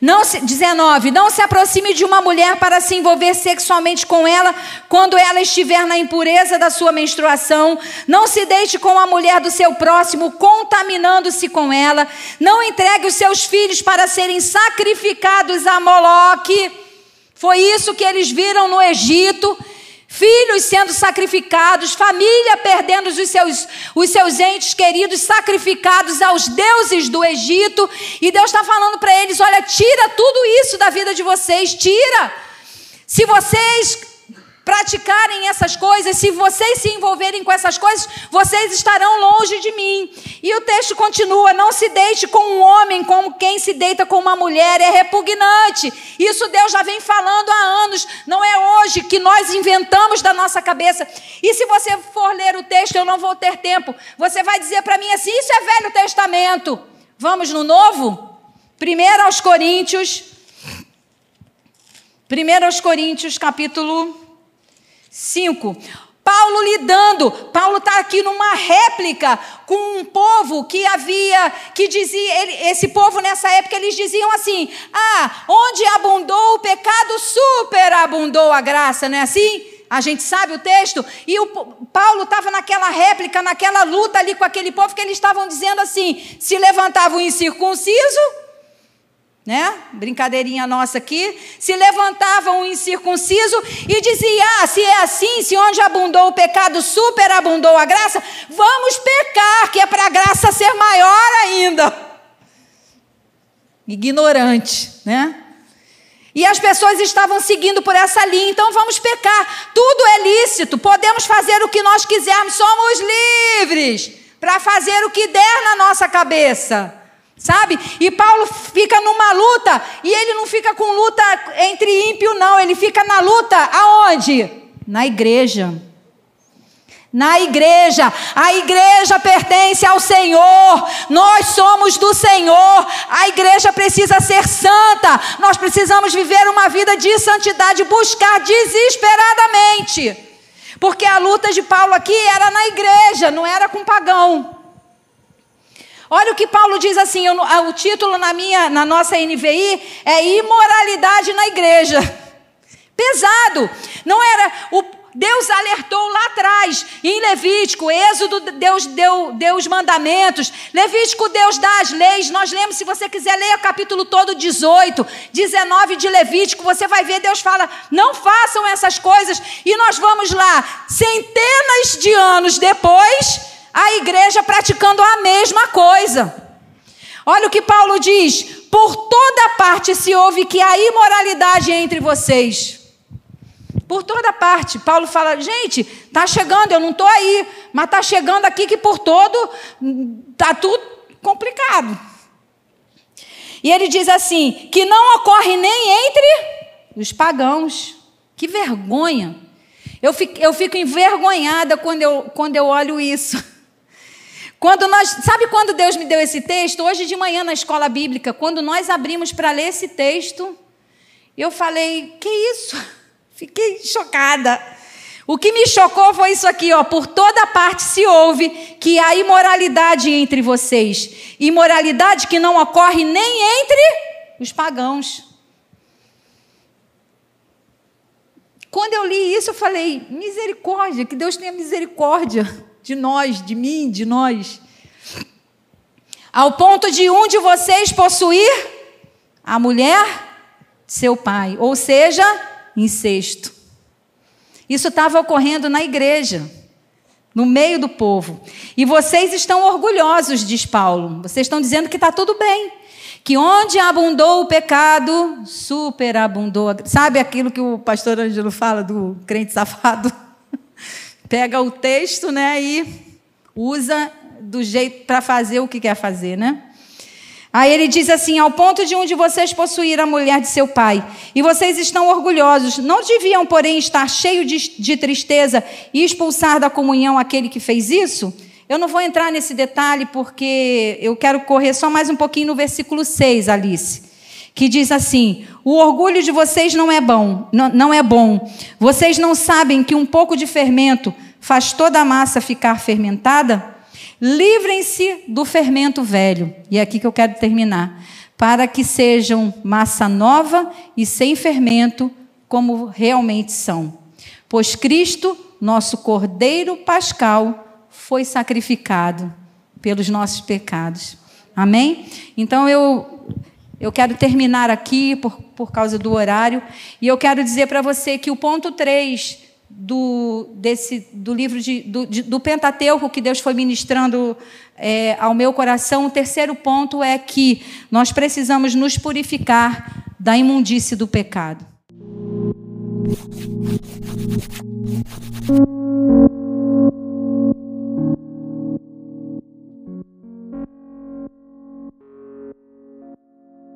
Não se, 19. Não se aproxime de uma mulher para se envolver sexualmente com ela quando ela estiver na impureza da sua menstruação. Não se deite com a mulher do seu próximo, contaminando-se com ela. Não entregue os seus filhos para serem sacrificados a Moloque. Foi isso que eles viram no Egito filhos sendo sacrificados, família perdendo os seus, os seus entes queridos, sacrificados aos deuses do Egito. E Deus está falando para eles: olha, tira tudo isso da vida de vocês, tira. Se vocês praticarem essas coisas, se vocês se envolverem com essas coisas, vocês estarão longe de mim. E o texto continua: não se deite com um homem como quem se deita com uma mulher, é repugnante. Isso Deus já vem falando há anos, não é hoje que nós inventamos da nossa cabeça. E se você for ler o texto, eu não vou ter tempo, você vai dizer para mim assim: isso é Velho Testamento. Vamos no Novo? Primeiro aos Coríntios. Primeiro aos Coríntios, capítulo 5. Paulo lidando, Paulo está aqui numa réplica com um povo que havia, que dizia, ele, esse povo nessa época eles diziam assim: ah, onde abundou o pecado, superabundou a graça, não é assim? A gente sabe o texto, e o Paulo estava naquela réplica, naquela luta ali com aquele povo que eles estavam dizendo assim: se levantava o incircunciso, né? Brincadeirinha nossa aqui. Se levantava um incircunciso e dizia: ah, se é assim, se onde abundou o pecado, superabundou a graça, vamos pecar, que é para a graça ser maior ainda. Ignorante, né? E as pessoas estavam seguindo por essa linha, então vamos pecar. Tudo é lícito, podemos fazer o que nós quisermos, somos livres para fazer o que der na nossa cabeça. Sabe? E Paulo fica numa luta, e ele não fica com luta entre ímpio, não, ele fica na luta aonde? Na igreja. Na igreja, a igreja pertence ao Senhor, nós somos do Senhor, a igreja precisa ser santa, nós precisamos viver uma vida de santidade, buscar desesperadamente, porque a luta de Paulo aqui era na igreja, não era com pagão. Olha o que Paulo diz assim, eu, o título na minha, na nossa NVI é imoralidade na igreja. Pesado. Não era o Deus alertou lá atrás, em Levítico, Êxodo, Deus deu, deu os mandamentos, Levítico, Deus dá as leis. Nós lemos, se você quiser ler o capítulo todo 18, 19 de Levítico, você vai ver, Deus fala: não façam essas coisas, e nós vamos lá, centenas de anos depois, a igreja praticando a mesma coisa. Olha o que Paulo diz: por toda parte se ouve que há imoralidade entre vocês. Por toda parte. Paulo fala, gente, tá chegando, eu não estou aí, mas tá chegando aqui que por todo tá tudo complicado. E ele diz assim: que não ocorre nem entre os pagãos. Que vergonha. Eu fico, eu fico envergonhada quando eu, quando eu olho isso. Quando nós, sabe quando Deus me deu esse texto? Hoje de manhã na escola bíblica, quando nós abrimos para ler esse texto, eu falei: "Que isso?" Fiquei chocada. O que me chocou foi isso aqui, ó, por toda parte se ouve que há imoralidade entre vocês, imoralidade que não ocorre nem entre os pagãos. Quando eu li isso, eu falei: misericórdia, que Deus tenha misericórdia de nós, de mim, de nós. Ao ponto de um de vocês possuir a mulher de seu pai, ou seja, incesto. Isso estava ocorrendo na igreja, no meio do povo. E vocês estão orgulhosos, diz Paulo. Vocês estão dizendo que está tudo bem. Que onde abundou o pecado, superabundou. Sabe aquilo que o pastor Ângelo fala do crente safado? Pega o texto, né, e usa do jeito para fazer o que quer fazer, né? Aí ele diz assim: ao ponto de um de vocês possuir a mulher de seu pai, e vocês estão orgulhosos, não deviam, porém, estar cheios de, de tristeza e expulsar da comunhão aquele que fez isso? Eu não vou entrar nesse detalhe porque eu quero correr só mais um pouquinho no versículo 6, Alice, que diz assim: o orgulho de vocês não é bom, não, não é bom. Vocês não sabem que um pouco de fermento faz toda a massa ficar fermentada? Livrem-se do fermento velho. E é aqui que eu quero terminar. Para que sejam massa nova e sem fermento, como realmente são. Pois Cristo, nosso Cordeiro Pascal, foi sacrificado pelos nossos pecados. Amém? Então eu eu quero terminar aqui por, por causa do horário, e eu quero dizer para você que o ponto 3 do, desse, do livro de, do, de, do Pentateuco que Deus foi ministrando é, ao meu coração, o terceiro ponto é que nós precisamos nos purificar da imundície do pecado.